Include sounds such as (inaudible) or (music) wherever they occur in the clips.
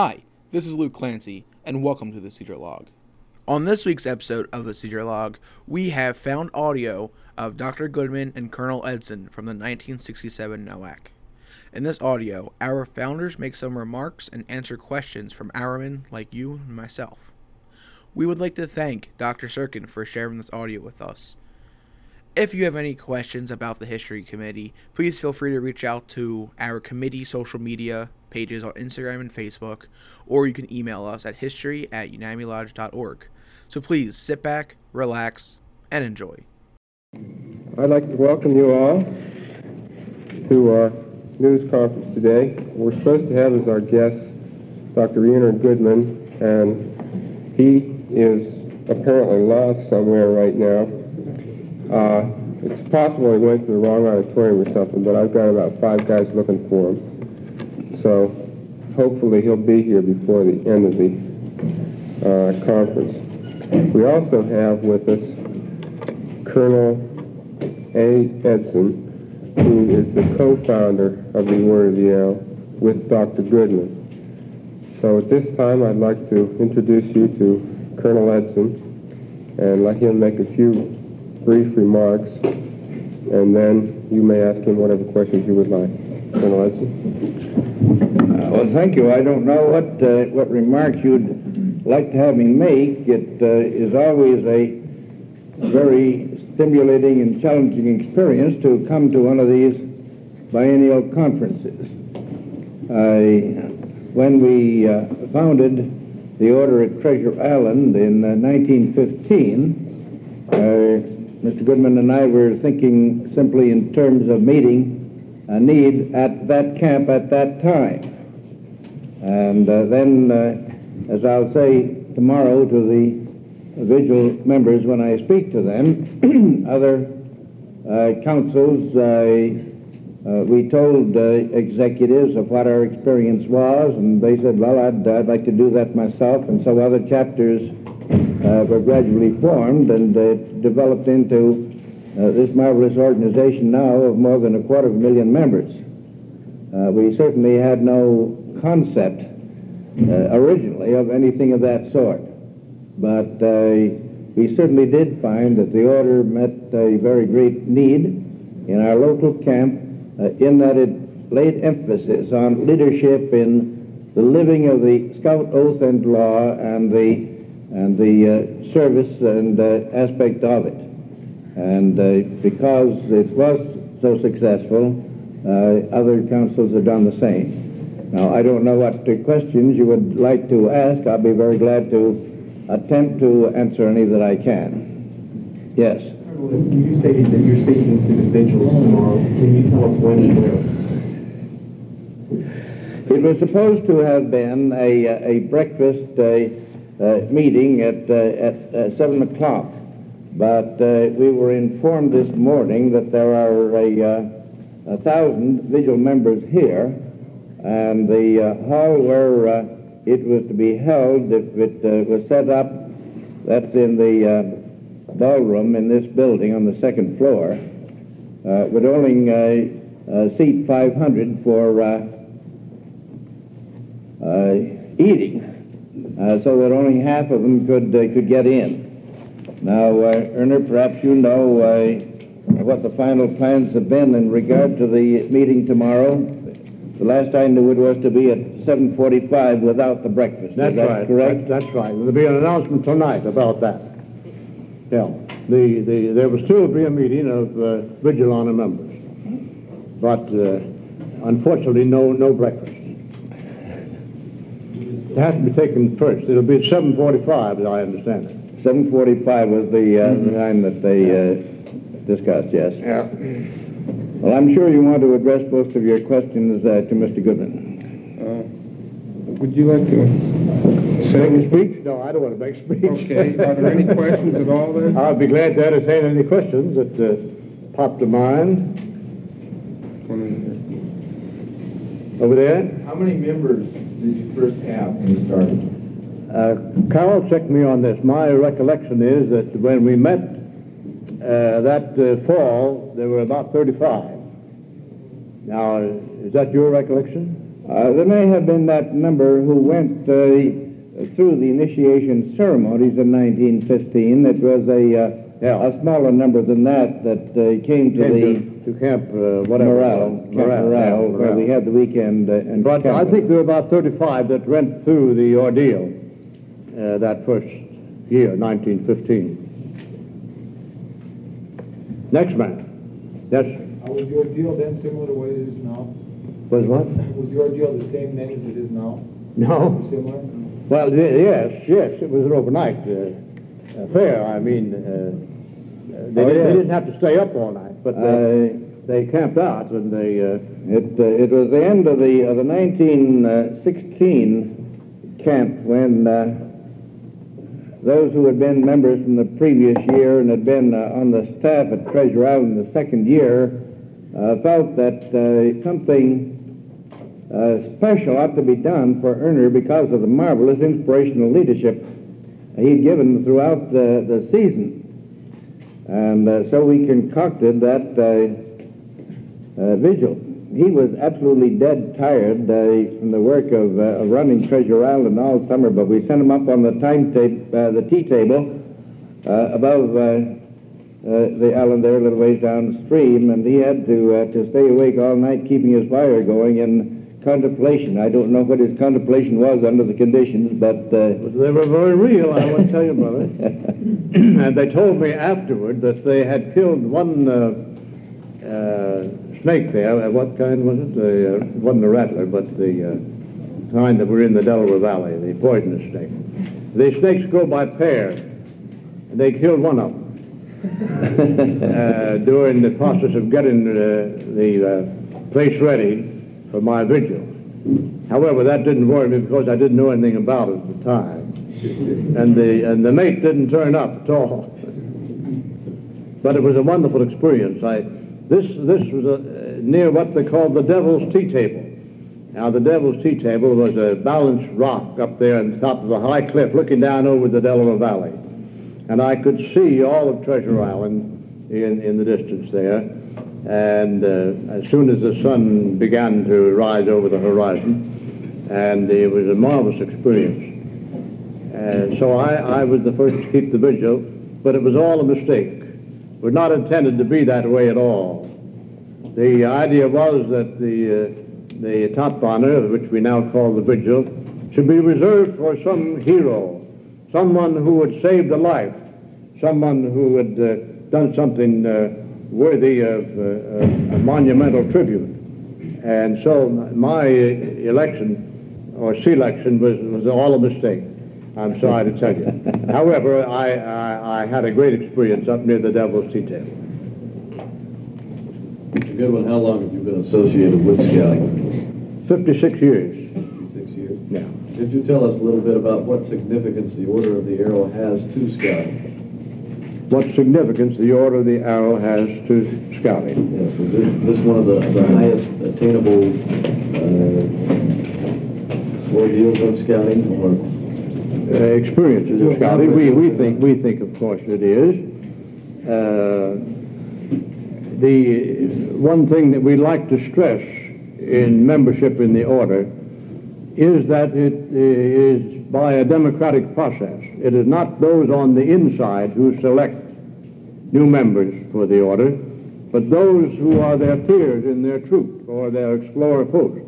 Hi, this is Luke Clancy, and welcome to the Cedar Log. On this week's episode of the Cedar Log, we have found audio of Dr. Goodman and Colonel Edson from the 1967 NOAC. In this audio, our founders make some remarks and answer questions from Arrowmen like you and myself. We would like to thank Dr. Sirkin for sharing this audio with us. If you have any questions about the History Committee, please feel free to reach out to our committee social media pages on Instagram and Facebook, or you can email us at history at unamilodge.org. So please sit back, relax, and enjoy. I'd like to welcome you all to our news conference today. We're supposed to have as our guest Dr. Leonard Goodman, and he is apparently lost somewhere right now. Uh, it's possible he went to the wrong auditorium or something, but I've got about five guys looking for him. So hopefully he'll be here before the end of the uh, conference. We also have with us Colonel A. Edson, who is the co-founder of the Order of the Arrow with Dr. Goodman. So at this time, I'd like to introduce you to Colonel Edson and let him make a few brief remarks, and then you may ask him whatever questions you would like. Colonel Edson? Uh, well, thank you. I don't know what uh, what remarks you'd like to have me make. It uh, is always a very stimulating and challenging experience to come to one of these biennial conferences. when we uh, founded the Order at Treasure Island in 1915, uh, Mr. Goodman and I were thinking simply in terms of meeting a need at that camp at that time. And uh, then, uh, as I'll say tomorrow to the vigil members when I speak to them, (clears throat) other uh, councils, uh, we told uh, executives of what our experience was, and they said, well, I'd, I'd like to do that myself. And so other chapters uh, were gradually formed and uh, developed into uh, this marvelous organization now of more than a quarter of a million members. we certainly had no concept originally of anything of that sort, but we certainly did find that the order met a very great need in our local camp uh, in that it laid emphasis on leadership in the living of the Scout Oath and Law and the and the uh, service and uh, aspect of it. And uh, because it was so successful, other councils have done the same. Now, I don't know what questions you would like to ask. I'll be very glad to attempt to answer any that I can. Yes. You stated that you're speaking to the vigils tomorrow. Can you tell us when and where? It was supposed to have been a, a breakfast uh, meeting at, uh, at uh, 7 o'clock. But we were informed this morning that there are a, a thousand vigil members here, and the hall where it was to be held, if it was set up, that's in the ballroom in this building on the second floor, uh, would only uh, uh, seat 500 for eating uh, so that only half of them could uh, could get in. Now, uh, Urner, perhaps you know uh, what the final plans have been in regard to the meeting tomorrow. The last I knew it was to be at 7:45 without the breakfast. That's that right. Correct. That, that's right. There'll be an announcement tonight about that. Yeah. The, the, there will still be a meeting of uh, Vigil Honor members, but uh, unfortunately, no no breakfast. It has to be taken first. It'll be at 7.45, as I understand it. 7.45 was the, uh, mm-hmm. time that they uh, discussed, yes. Yeah. Well, I'm sure you want to address most of your questions uh, to Mr. Goodman. Uh, would you like to say a speech? No, I don't want to make a speech. Okay. Are there any questions at all then? I'll be glad to entertain any questions that uh, pop to mind. Over there? How many members did you first have when you started? Uh, Carroll checked me on this. My recollection is that when we met uh, that uh, fall, there were about 35. Now, is that your recollection? Uh, there may have been that number who went uh, through the initiation ceremonies in 1915. It was a, uh, Yeah. a smaller number than that that uh, came to Came the to, to Camp uh, whatever. Morale, Camp Morale, yeah, where we had the weekend uh, and But I think there were about 35 that went through the ordeal uh, that first year, 1915. Next man. Yes. Uh, Was your deal then similar to what it is now? Was what? Was your deal the same then as it is now? No. Similar? Well, yes, yes, it was an overnight uh, affair. I mean, uh, they, Oh, didn't, they didn't have to stay up all night, but they, they camped out and they. Uh, It, uh, it was the end of the, of the 1916 camp when uh, those who had been members from the previous year and had been uh, on the staff at Treasure Island the second year uh, felt that uh, something uh, special ought to be done for Urner because of the marvelous inspirational leadership he'd given throughout the, the season. And uh, so we concocted that uh, uh, vigil. He was absolutely dead tired uh, from the work of, uh, of running Treasure Island all summer, but we sent him up on the time tape, the tea table above the island there, a little ways downstream, and he had to to stay awake all night, keeping his fire going in contemplation. I don't know what his contemplation was under the conditions, but uh, They were very real, I want to tell you, brother. (laughs) (clears throat) and they told me afterward that they had killed one uh, uh, snake there. Uh, What kind was it? The, uh, wasn't a rattler, but the uh, kind that were in the Delaware Valley, the poisonous snake. The snakes go by pairs. and They killed one of them (laughs) uh, during the process of getting uh, the uh, place ready for my vigil. However, that didn't worry me because I didn't know anything about it at the time. And the, and the mate didn't turn up at all. But it was a wonderful experience. I, this, this was a, near what they called the Devil's Tea Table. Now, the Devil's Tea Table was a balanced rock up there on the top of a high cliff looking down over the Delaware Valley. And I could see all of Treasure Island in, in the distance there. And uh, as soon as the sun began to rise over the horizon, and it was a marvelous experience. And so I, I was the first to keep the vigil, but it was all a mistake. It was not intended to be that way at all. The idea was that the, uh, the top honor, which we now call the vigil, should be reserved for some hero, someone who had saved a life, someone who had uh, done something uh, worthy of uh, a monumental tribute. And so my election or selection was, was all a mistake. I'm sorry to tell you. (laughs) However, I, I, I had a great experience up near the Devil's Tea Table. Mr. Goodwin, how long have you been associated with Scouting? 56 years. Six years. Yeah. Could you tell us a little bit about what significance the Order of the Arrow has to Scouting? What significance the Order of the Arrow has to Scouting. Yes, is this, this one of the, the highest attainable uh, ordeals of Scouting, or Uh, experiences of Scouting, we, we think, we think of course it is. Uh, the one thing that we like to stress in membership in the order is that it is by a democratic process. It is not those on the inside who select new members for the order, but those who are their peers in their troop or their explorer post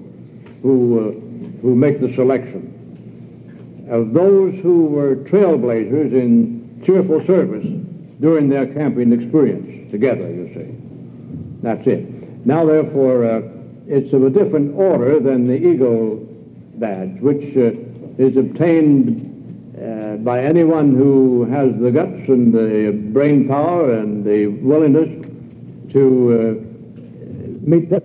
who, uh, who make the selection. Of those who were trailblazers in cheerful service during their camping experience together, you see. That's it. Now, therefore, uh, it's of a different order than the Eagle badge, which uh, is obtained uh, by anyone who has the guts and the brain power and the willingness to uh, meet that.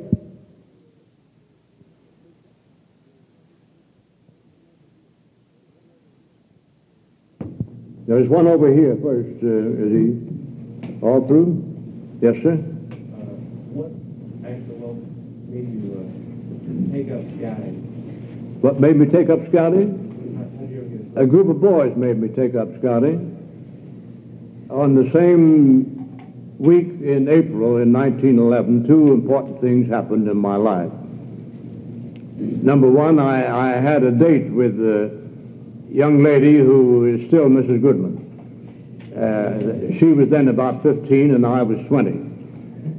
There's one over here first. Uh, is he all through? Yes, sir. What actually made you uh, take up scouting? What made me take up scouting? How did you ever get A group of boys made me take up scouting. On the same week in April in 1911, two important things happened in my life. Number one, I, I had a date with a young lady who is still Mrs. Goodman. Uh, she was then about 15 and I was 20.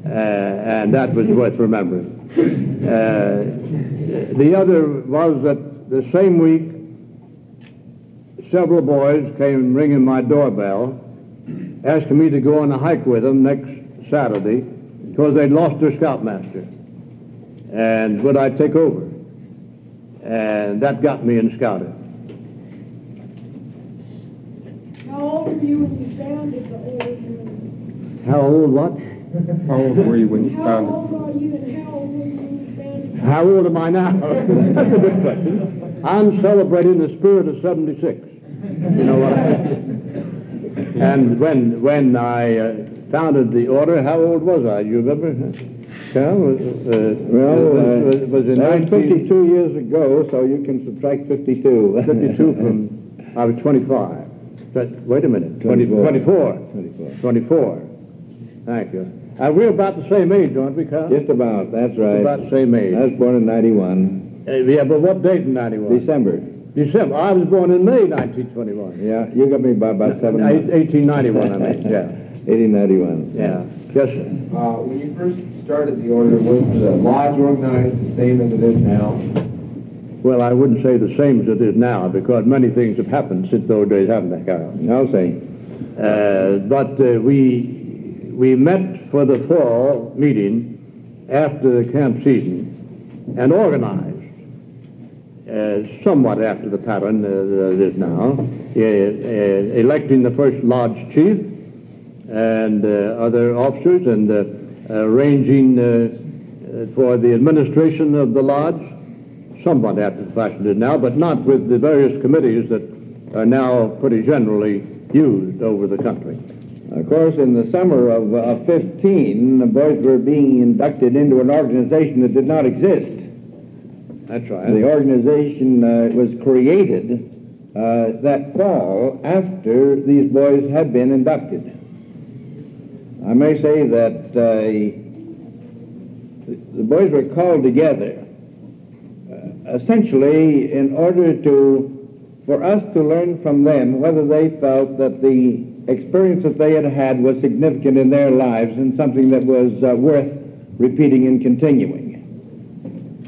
Uh, and that was worth remembering. Uh, the other was that the same week, several boys came ringing my doorbell, asking me to go on a hike with them next Saturday because they'd lost their scoutmaster. And would I take over? And that got me in scouting. How old were you when you founded the order? How old what? How old were you when you How found it? old are you and how old were you when you founded? How old am I now? (laughs) That's a good question. I'm celebrating the spirit of 76. You know what? and when when I uh, founded the order, how old was I? You remember? Was, uh, Well, uh, was, was in that was 19 52 years ago, so you can subtract 52. 52 from, (laughs) I was 25. But, wait a minute, 24. 24. 24. 24. Thank you. And we're about the same age, aren't we, Carl? Just about, that's right. About the same age. I was born in 91, Uh, yeah, but what date in 91? December. December. I was born in May 1921. Yeah, you got me by about seven Eight- 1891, I mean, yeah. 1891. Yeah. Yes, sir. Uh, when you first started the order, was the lodge organized the same as it is now? Well, I wouldn't say the same as it is now, because many things have happened since those days, haven't they, Carroll? I'll say. Uh, but uh, we, we met for the fall meeting after the camp season and organized, uh, somewhat after the pattern uh, that is now, uh, uh, electing the first lodge chief and uh, other officers and arranging for the administration of the lodge, somewhat after the fashion it is now, but not with the various committees that are now pretty generally used over the country. Of course, in the summer of uh, 15, the boys were being inducted into an organization that did not exist. That's right. The organization uh, was created uh, that fall after these boys had been inducted. I may say that uh, the boys were called together uh, essentially in order to for us to learn from them whether they felt that the experience that they had had was significant in their lives and something that was uh, worth repeating and continuing.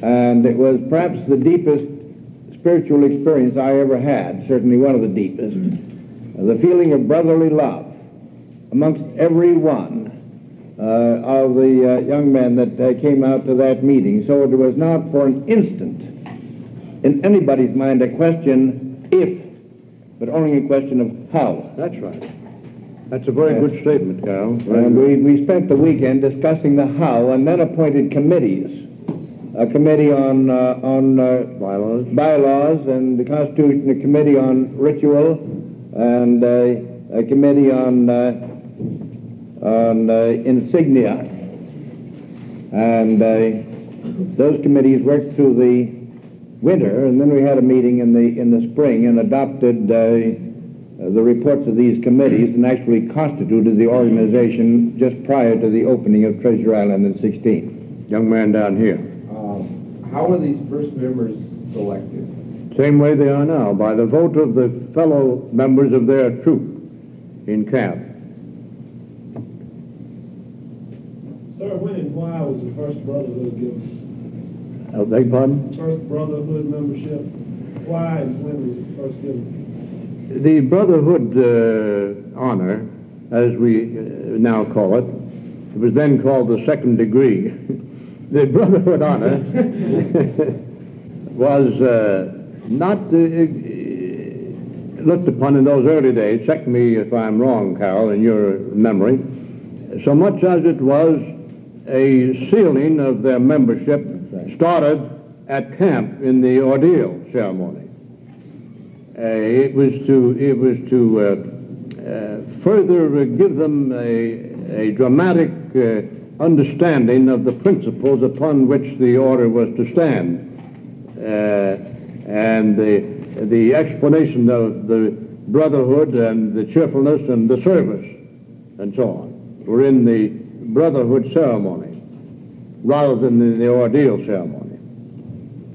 And it was perhaps the deepest spiritual experience I ever had, certainly one of the deepest. The feeling of brotherly love amongst every one uh, of the uh, young men that uh, came out to that meeting. So it was not for an instant in anybody's mind a question if, but only a question of how. That's right. That's a very good statement, Carroll. Very And good. we, we spent the weekend discussing the how and then appointed committees. A committee on, uh, on uh, Bylaws. bylaws and the Constitution, a committee on ritual, and uh, a committee on, uh, on uh, insignia. And uh, those committees worked through the winter, and then we had a meeting in the, in the spring and adopted uh, the reports of these committees and actually constituted the organization just prior to the opening of Treasure Island in 16. Young man down here. How were these first members selected? Same way they are now, by the vote of the fellow members of their troop in camp. Sir, when and why was the first brotherhood given? Uh, beg pardon? First brotherhood membership, why and when was it first given? The brotherhood uh, honor, as we uh, now call it, it was then called the second degree. (laughs) the brotherhood honor (laughs) was uh, not uh, looked upon in those early days, check me if I'm wrong, Carroll, in your memory, so much as it was a sealing of their membership started at camp in the ordeal ceremony. Uh, it was to it was to uh, uh, further uh, give them a, a dramatic uh, understanding of the principles upon which the order was to stand, uh, and the the explanation of the brotherhood and the cheerfulness and the service and so on were in the brotherhood ceremony rather than in the ordeal ceremony.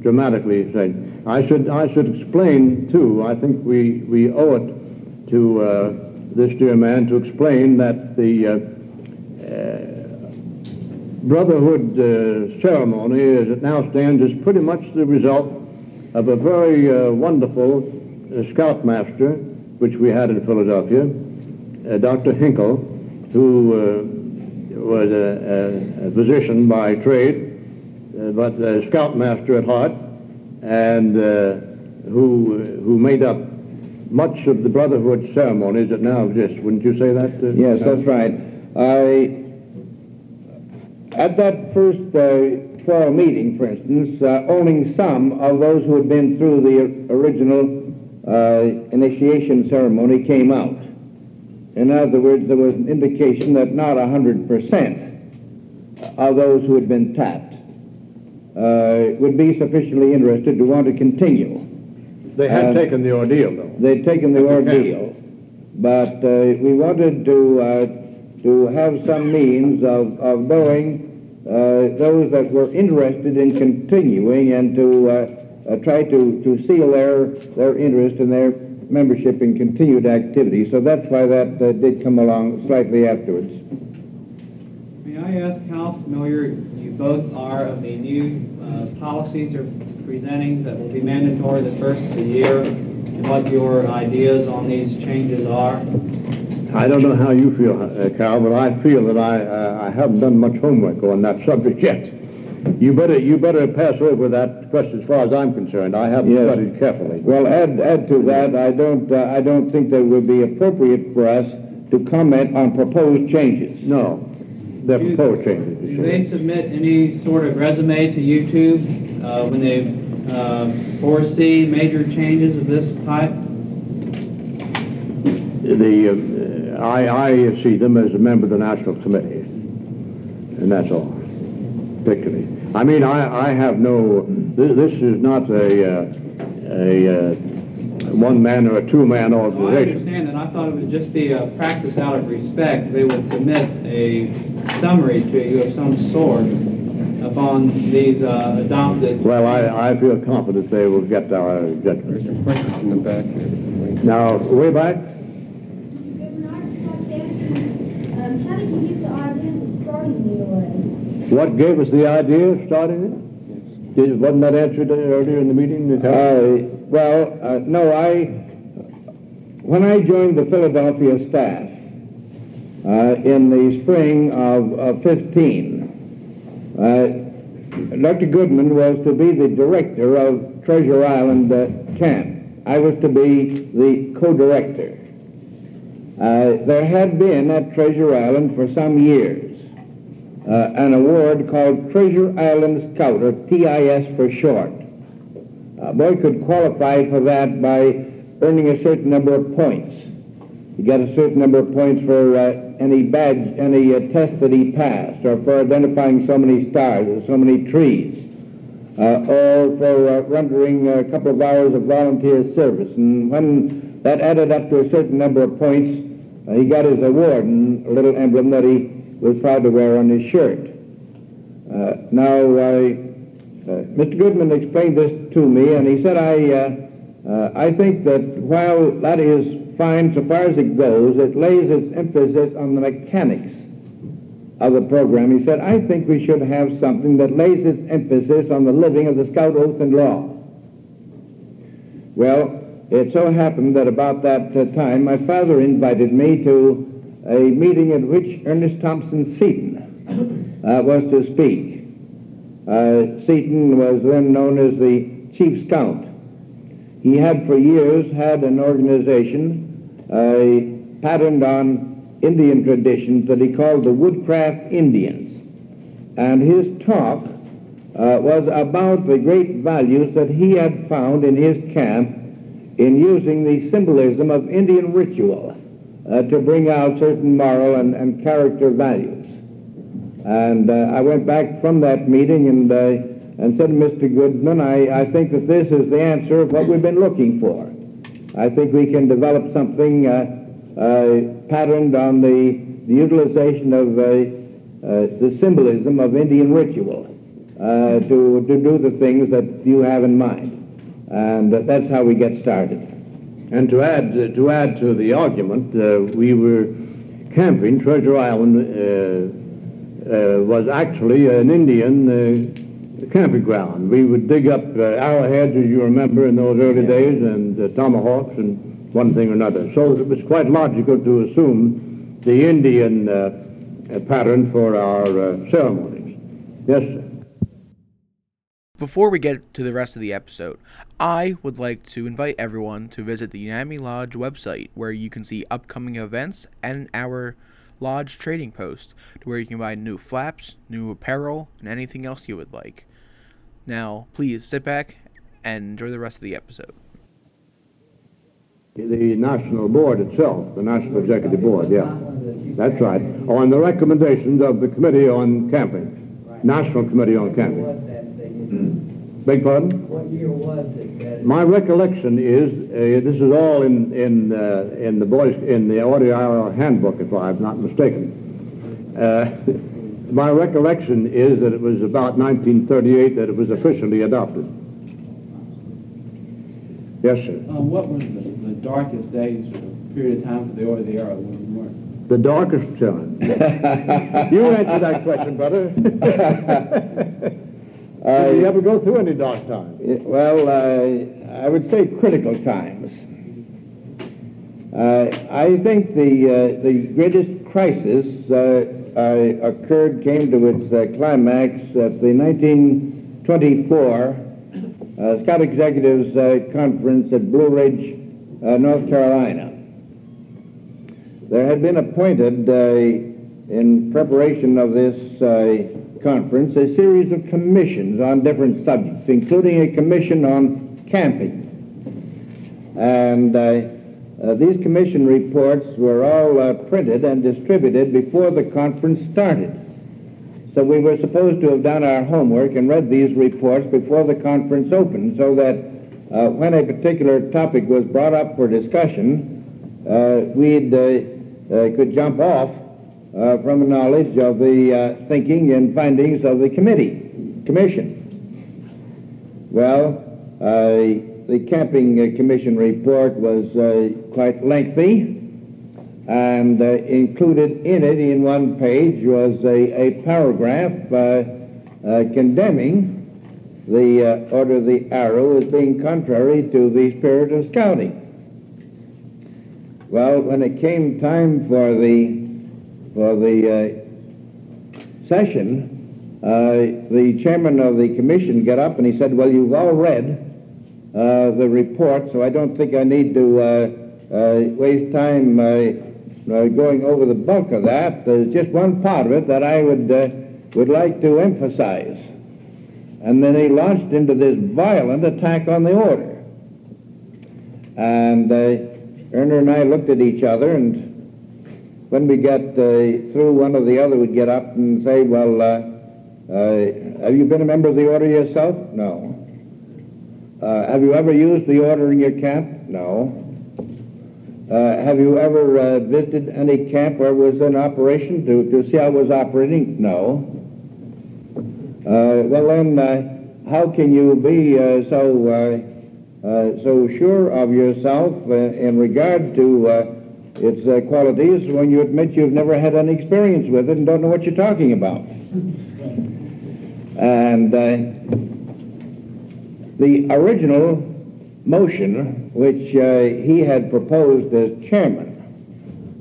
dramatically said. I should, I should explain, too, I think we, we owe it to uh, this dear man to explain that the uh, Brotherhood uh, ceremony, as it now stands, is pretty much the result of a very uh, wonderful uh, scoutmaster, which we had in Philadelphia, uh, Dr. Hinkle, who uh, was a, a, physician by trade, uh, but a scoutmaster at heart, and who, who made up much of the Brotherhood ceremonies that now exist. Wouldn't you say that? yes, that's right. I at that first uh, fall meeting, for instance, uh, only some of those who had been through the original uh, initiation ceremony came out. In other words, there was an indication that not 100% of those who had been tapped uh, would be sufficiently interested to want to continue. They had uh, taken the ordeal, though. They'd taken the ordeal, but uh, we wanted to to have some means of, of knowing uh, those that were interested in continuing and to uh, uh, try to, to seal their, their interest and their membership in continued activity. So that's why that uh, did come along slightly afterwards. May I ask how familiar you both are of the new uh, policies you're presenting that will be mandatory the first of the year and what your ideas on these changes are? I don't know how you feel, uh, Carl, but I feel that I, uh, I haven't done much homework on that subject yet. You better you better pass over that question as far as I'm concerned. I haven't yes. studied carefully. Well, add add to that, I don't uh, I don't think that it would be appropriate for us to comment on proposed changes. No, the proposed changes. Do they submit any sort of resume to you two uh, when they uh, foresee major changes of this type? The uh, I, I see them as a member of the National Committee, and that's all, particularly. I mean, I, I have no, this, this is not a, uh, a uh, one-man or a two-man organization. I understand that. I thought it would just be a practice out of respect. They would submit a summary to you of some sort upon these uh, adopted... Well, I, I feel confident they will get our judgment. There's a question in the back. Now, way back? What gave us the idea of starting it? Did, wasn't that answered earlier in the meeting? Uh, well, uh, no, I, when I joined the Philadelphia staff uh, in the spring of, of 15, uh, Dr. Goodman was to be the director of Treasure Island uh, camp. I was to be the co-director. Uh, there had been at Treasure Island for some years uh, an award called Treasure Island Scout, or TIS for short. A boy could qualify for that by earning a certain number of points. He got a certain number of points for uh, any badge, any uh, test that he passed, or for identifying so many stars or so many trees, uh, or for uh, rendering a couple of hours of volunteer service. And when that added up to a certain number of points, uh, he got his award and a little emblem that he was proud to wear on his shirt. Uh, now, uh, Mr. Goodman explained this to me, and he said, I, uh, uh, I think that while that is fine so far as it goes, it lays its emphasis on the mechanics of the program. He said, I think we should have something that lays its emphasis on the living of the Scout Oath and Law. Well, it so happened that about that uh, time, my father invited me to a meeting at which Ernest Thompson Seton uh, was to speak. Uh, Seton was then known as the Chief Scout. He had for years had an organization patterned on Indian traditions that he called the Woodcraft Indians. And his talk uh, was about the great values that he had found in his camp in using the symbolism of Indian ritual uh, to bring out certain moral and, and character values. And uh, I went back from that meeting and, uh, and said to Mr. Goodman, I, I think that this is the answer of what we've been looking for. I think we can develop something uh, uh, patterned on the, the utilization of uh, the symbolism of Indian ritual. to, to do the things that you have in mind. And that's how we get started. And to add, uh, to add to the argument, uh, we were camping, Treasure Island uh, uh, was actually an Indian uh, camping ground. We would dig up uh, arrowheads, as you remember, in those early days, and uh, tomahawks and one thing or another. So it was quite logical to assume the Indian uh, uh, pattern for our uh, ceremonies. Yes, sir. Before we get to the rest of the episode, I would like to invite everyone to visit the Unami Lodge website where you can see upcoming events and our lodge trading post to where you can buy new flaps, new apparel, and anything else you would like. Now, please sit back and enjoy the rest of the episode. The National Board itself, the National Executive Board, yeah. That's right. On the recommendations of the Committee on Camping, National Committee on Camping. Beg pardon? What year was it? that- My recollection is, uh, this is all in, in, uh, in the boys, in the audio arrow handbook, if I'm not mistaken. Uh, (laughs) my recollection is that it was about 1938 that it was officially adopted. Yes, sir. Um, what was the, the darkest days or period of time for the Order of the Arrow when you weren't? The darkest time. (laughs) you answer that question, brother. (laughs) Did you ever go through any dark times? Well, uh, I would say critical times. Uh, I think the, uh, the greatest crisis uh, uh, occurred, came to its uh, climax at the 1924 uh, Scout Executives uh, Conference at Blue Ridge, uh, North Carolina. There had been appointed uh, in preparation of this uh, conference a series of commissions on different subjects, including a commission on camping. And uh, uh, these commission reports were all uh, printed and distributed before the conference started. So we were supposed to have done our homework and read these reports before the conference opened so that uh, when a particular topic was brought up for discussion, uh, uh, uh, could jump off uh, from knowledge of the uh, thinking and findings of the committee, commission. Well, uh, the camping commission report was uh, quite lengthy, and uh, included in it, in one page, was a, a paragraph condemning the uh, Order of the Arrow as being contrary to the spirit of scouting. Well, when it came time for the for the uh, session, uh, the chairman of the commission got up and he said, "Well, you've all read uh, the report, so I don't think I need to waste time going over the bulk of that. There's just one part of it that I would would like to emphasize." And then he launched into this violent attack on the order. And uh, Urner and I looked at each other, and when we get uh, through, one or the other would get up and say, Well, uh, uh, have you been a member of the order yourself? No. Uh, have you ever used the order in your camp? No. Uh, have you ever uh, visited any camp where it was in operation to, to see how it was operating? No. Uh, well, then, how can you be so so sure of yourself in regard to its uh, qualities when you admit you've never had any experience with it and don't know what you're talking about? And uh, the original motion, which uh, he had proposed as chairman,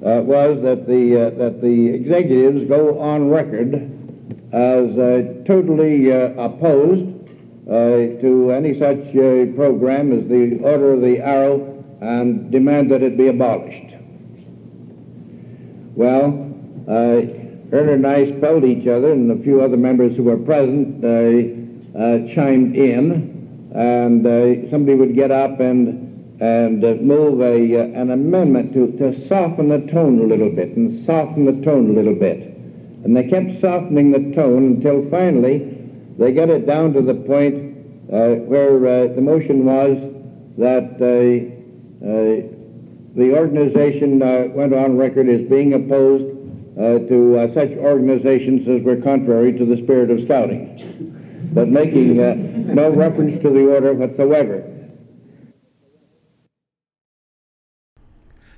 uh, was that the uh, that the executives go on record as uh, totally opposed to any such program as the Order of the Arrow and demand that it be abolished. Well, Urner and I spelled each other, and a few other members who were present uh, chimed in, and uh, somebody would get up and and uh, move a, uh, an amendment to, to soften the tone a little bit and soften the tone a little bit. And they kept softening the tone until finally they got it down to the point uh, where uh, the motion was that the organization uh, went on record as being opposed uh, to uh, such organizations as were contrary to the spirit of scouting. but making no reference to the order whatsoever.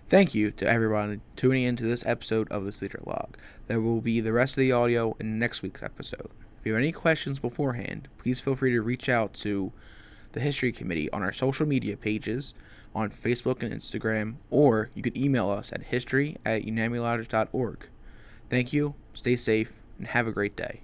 Thank you to everyone tuning into this episode of the Cedar Log. There will be the rest of the audio in next week's episode. If you have any questions beforehand, please feel free to reach out to the History Committee on our social media pages on Facebook and Instagram, or you could email us at history at unamilodge.org. Thank you, stay safe, and have a great day.